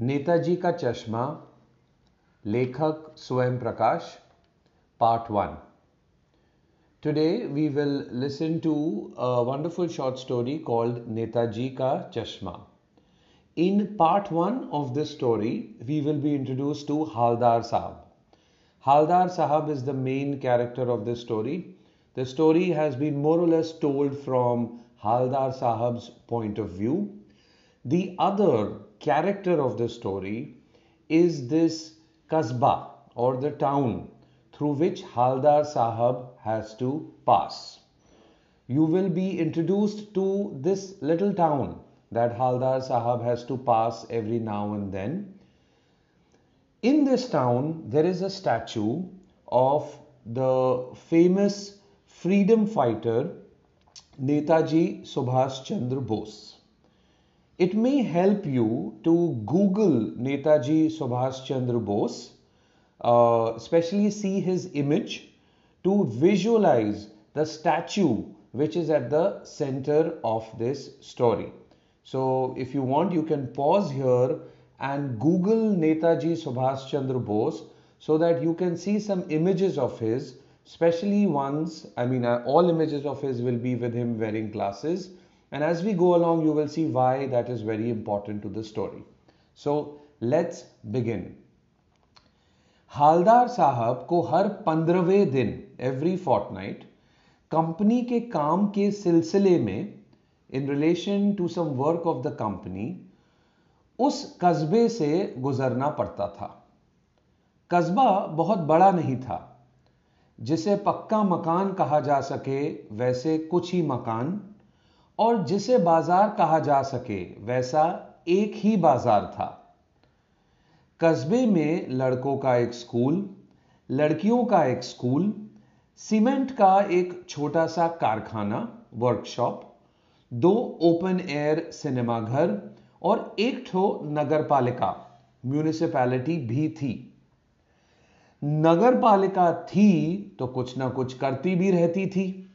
नेताजी का चश्मा लेखक स्वयं प्रकाश part 1 today we will listen to a wonderful short story called netaji ka chashma in part 1 of this story we will be introduced to haldar sahab haldar sahab is the main character of this story the story has been more or less told from haldar sahab's point of view the other character of the story is this kasbah or the town through which Haldar Sahab has to pass. You will be introduced to this little town that Haldar Sahab has to pass every now and then. In this town, there is a statue of the famous freedom fighter Netaji Subhash Chandra Bose. It may help you to Google Netaji Subhash Chandra Bose, uh, especially see his image to visualize the statue which is at the center of this story. So if you want, you can pause here and Google Netaji Subhash Chandra Bose so that you can see some images of his, especially ones, I mean, uh, all images of his will be with him wearing glasses and as we go along, you will see why that is very important to the story. So let's begin. Haldar साहब को हर पंद्रहवें दिन every Fortnite company के काम के सिलसिले में in relation to some work of the company उस कस्बे से गुजरना पड़ता था कस्बा बहुत बड़ा नहीं था जिसे पक्का मकान कहा जा सके वैसे कुछ ही मकान और जिसे बाज़ार कहा जा सके, वैसा एक ही बाज़ार था। कस्बे में लड़कों का एक स्कूल, लड़कियों का एक स्कूल, सीमेंट का एक छोटा सा कारखाना वर्कशॉप दो ओपन एयर सिनेमा घर और एक ठो नगर पालिका म्यूनिसिपैलिटी भी थी। नगर पालिका थी तो कुछ ना कुछ करती भी रहती थी।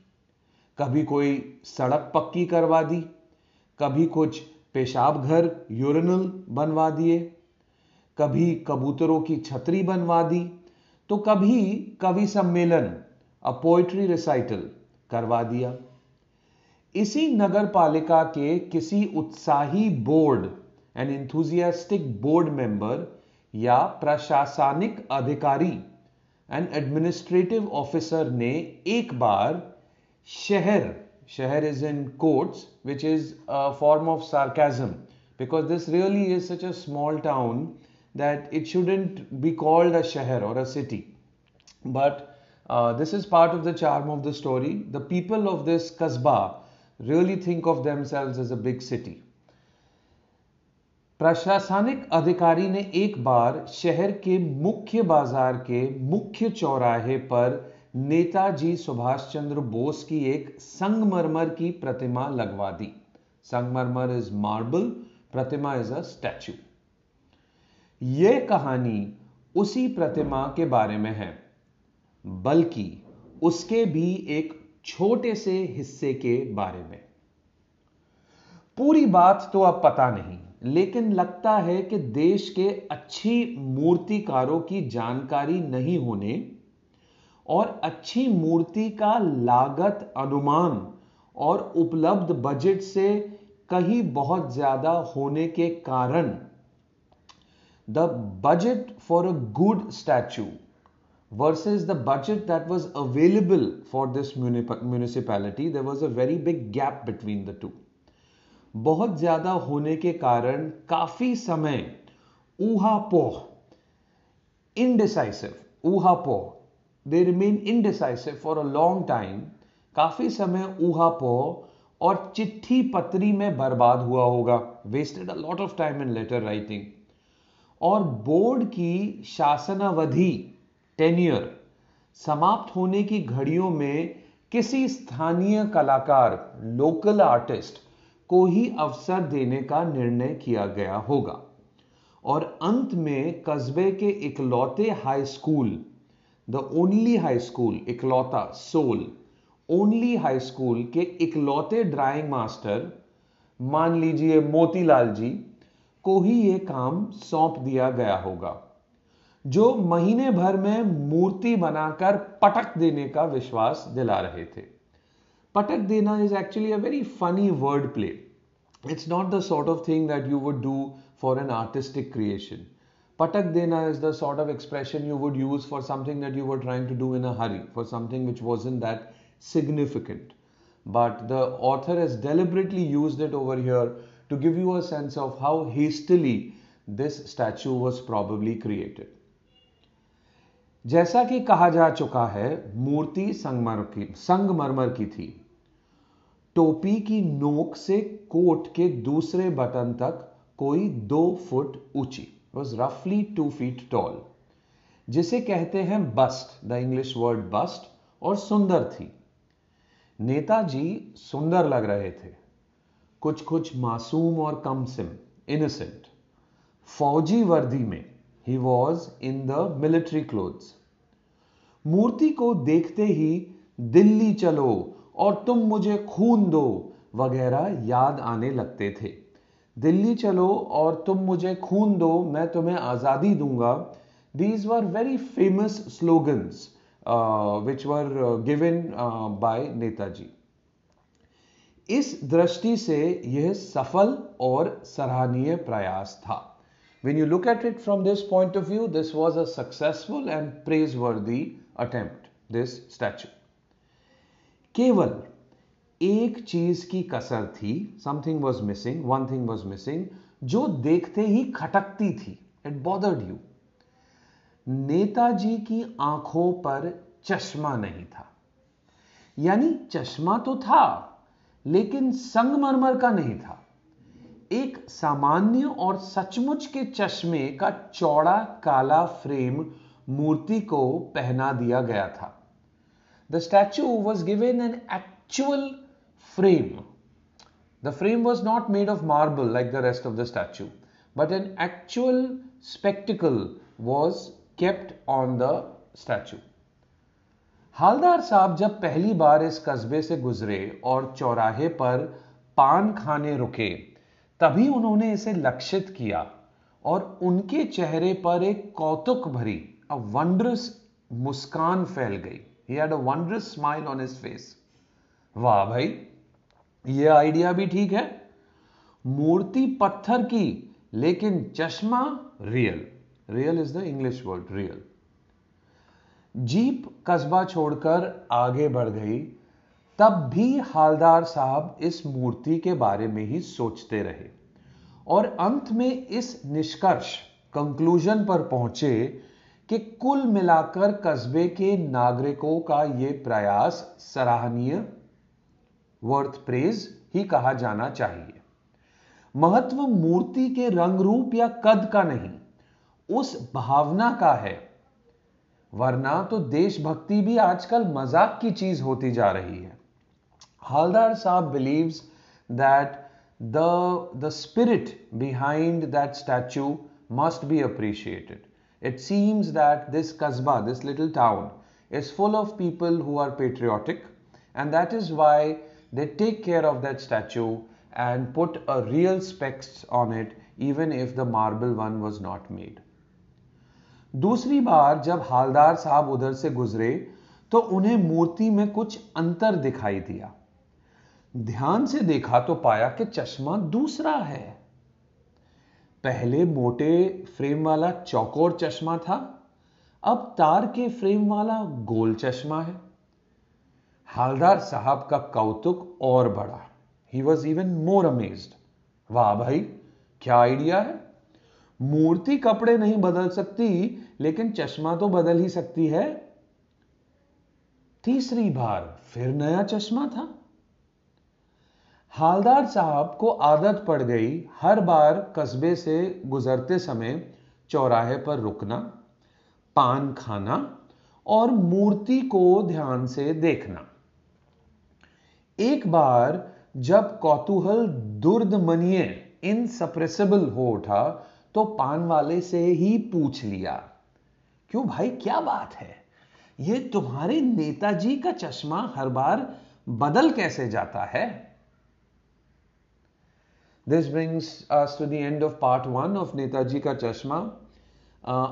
कभी कोई सड़क पक्की करवा दी, कभी कुछ पेशाब घर यूरिनल बनवा दिए, कभी कबूतरों की छतरी बनवा दी तो कभी कवि सम्मेलन अ पोइट्री रिसाइटल करवा दिया। इसी नगर पालिका के किसी उत्साही board and enthusiastic board member या प्रशासनिक अधिकारी एंड एडमिनिस्ट्रेटिव ऑफिसर ने एक बार शहर shehar is in quotes which is a form of sarcasm because this really is such a small town that it shouldn't be called a shehar or a city but this is part of the charm of the story the people of this kasba really think of themselves as a big city प्रशासनिक अधिकारी ने एक बार शहर के मुख्य बाज़ार के मुख्य चौराहे पर नेताजी सुभाष चंद्र बोस की एक संगमरमर की प्रतिमा लगवा दी। Sangmarmar is marble pratima is a statue यह कहानी उसी प्रतिमा के बारे में है, बल्कि उसके भी एक छोटे से हिस्से के बारे में। पूरी बात तो अब पता नहीं, लेकिन लगता है कि देश के अच्छी मूर्तिकारों की जानकारी नहीं होने और अच्छी मूर्ति का लागत अनुमान और उपलब्ध बजट से कहीं बहुत ज़्यादा होने के कारण। The budget for a good statue versus the budget that was available for this municipality there was a very big gap between the two बहुत ज़्यादा होने के कारण काफ़ी समय ऊहा पोह इनडिसाइसिव ऊहा पोह they remain indecisive for a long time काफ़ी समय ऊहा पो और चिट्ठी पत्री में बर्बाद हुआ होगा। Wasted a lot of time in letter writing और बोर्ड की शासनावधि टेन्यर समाप्त होने की घड़ियों में किसी स्थानीय कलाकार लोकल आर्टिस्ट को ही अवसर देने का निर्णय किया गया होगा। और अंत में कस्बे के इकलौते high school the only high school इकलौता सोल ओनली हाई स्कूल के इकलौते ड्राइंग मास्टर मान लीजिए मोतीलाल जी, को ही यह काम सौंप दिया गया होगा, जो महीने भर में मूर्ति बनाकर पटक देने का विश्वास दिला रहे थे। पटक देना is actually a very funny word play it's not the sort of thing that you would do for an artistic creation Patak Dena is the sort of expression you would use for something that you were trying to do in a hurry, for something which wasn't that significant. But the author has deliberately used it over here to give you a sense of how hastily this statue was probably created. जैसा कि कहा जा चुका है मूर्ति संगमर की संगमरमर की थी टोपी की नोक से कोट के दूसरे बटन तक कोई दो फुट ऊँची was roughly two feet tall, जिसे कहते हैं bust the English word bust और सुंदर थी। नेताजी सुंदर लग रहे थे। कुछ कुछ मासूम और कम सिम इनोसेंट फौजी वर्दी में ही was in the military clothes मूर्ति को देखते ही दिल्ली चलो और तुम मुझे खून दो वगैरह याद आने लगते थे। दिल्ली चलो और तुम मुझे खून दो मैं तुम्हें आज़ादी दूँगा these were very famous slogans which were given by Netaji इस दृष्टि से यह सफल और सराहनीय प्रयास था when you look at it from this point of view this was a successful and praiseworthy attempt this statue केवल एक चीज़ की कसर थी something was missing one thing was missing जो देखते ही खटकती थी इट बॉदर्ड यू नेताजी की आँखों पर चश्मा नहीं था। यानी चश्मा तो था, लेकिन संगमरमर का नहीं था। एक सामान्य और सचमुच के चश्मे का चौड़ा काला फ्रेम मूर्ति को पहना दिया गया था। The statue was given an actual frame. The frame was not made of marble like the rest of the statue, but an actual spectacle was kept on the statue. Haldar साहब जब पहली बार इस कस्बे से गुजरे और चौराहे पर पान खाने रुके तभी उन्होंने इसे लक्षित किया और उनके चेहरे पर एक कौतुक भरी अ वंडरस मुस्कान फैल गई ही had a wondrous smile on his face वाह भाई ये आइडिया भी ठीक है। मूर्ति पत्थर की, लेकिन चश्मा real real is the English word real jeep कस्बा छोड़कर आगे बढ़ गई। तब भी हालदार साहब इस मूर्ति के बारे में ही सोचते रहे और अंत में इस निष्कर्ष कंक्लूजन पर पहुँचे कि कुल मिलाकर कस्बे के नागरिकों का यह प्रयास सराहनीय वर्थ प्रेज ही कहा जाना चाहिए। महत्व मूर्ति के रंग रूप या कद का नहीं उस भावना का है। वरना तो देशभक्ति भी आजकल मज़ाक की चीज़ होती जा रही है। हालदार साहब believes that the the spirit behind that statue must be appreciated it seems that this kasbah, this little town, is full of people who are patriotic, and that is why they take care of that statue and put a real specs on it, even if the marble one was not made. दूसरी बार जब हालदार साहब उधर से गुजरे तो उन्हें मूर्ति में कुछ अंतर दिखाई दिया। ध्यान से देखा तो पाया कि चश्मा दूसरा है। पहले मोटे फ्रेम वाला चौकोर चश्मा था, अब तार के फ्रेम वाला गोल चश्मा है। हालदार साहब का कौतुक और बढ़ा he was even more amazed वाह भाई, क्या आइडिया है? मूर्ति कपड़े नहीं बदल सकती, लेकिन चश्मा तो बदल ही सकती है। तीसरी बार फिर नया चश्मा था। हालदार साहब को आदत पड़ गई हर बार कस्बे से गुजरते समय चौराहे पर रुकना, पान खाना और मूर्ति को ध्यान से देखना। एक बार जब कौतूहल दुर्द दुर्दमनीय इनसप्रेसिबल हो उठा तो पान वाले से ही पूछ लिया, क्यों भाई, क्या बात है? ये तुम्हारे नेताजी का चश्मा हर बार बदल कैसे जाता है? This brings to the end of part one of Netaji का चश्मा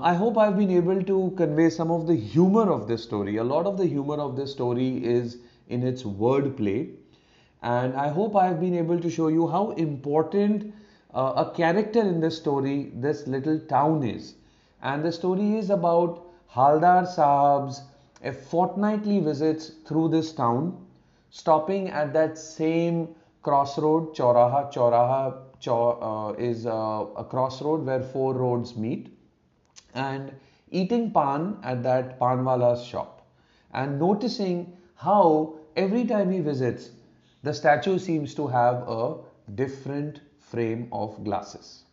I hope I been able to convey some of the humour of the story a lot of the humour of the story is in its wordplay. And I hope I've been able to show you how important uh, a character in this story, this little town is. And the story is about Haldar Sahab's a fortnightly visits through this town, stopping at that same crossroad, Chauraha. Chauraha uh, is uh, a crossroad where four roads meet and eating pan at that panwala's shop and noticing how every time he visits, the statue seems to have a different frame of glasses.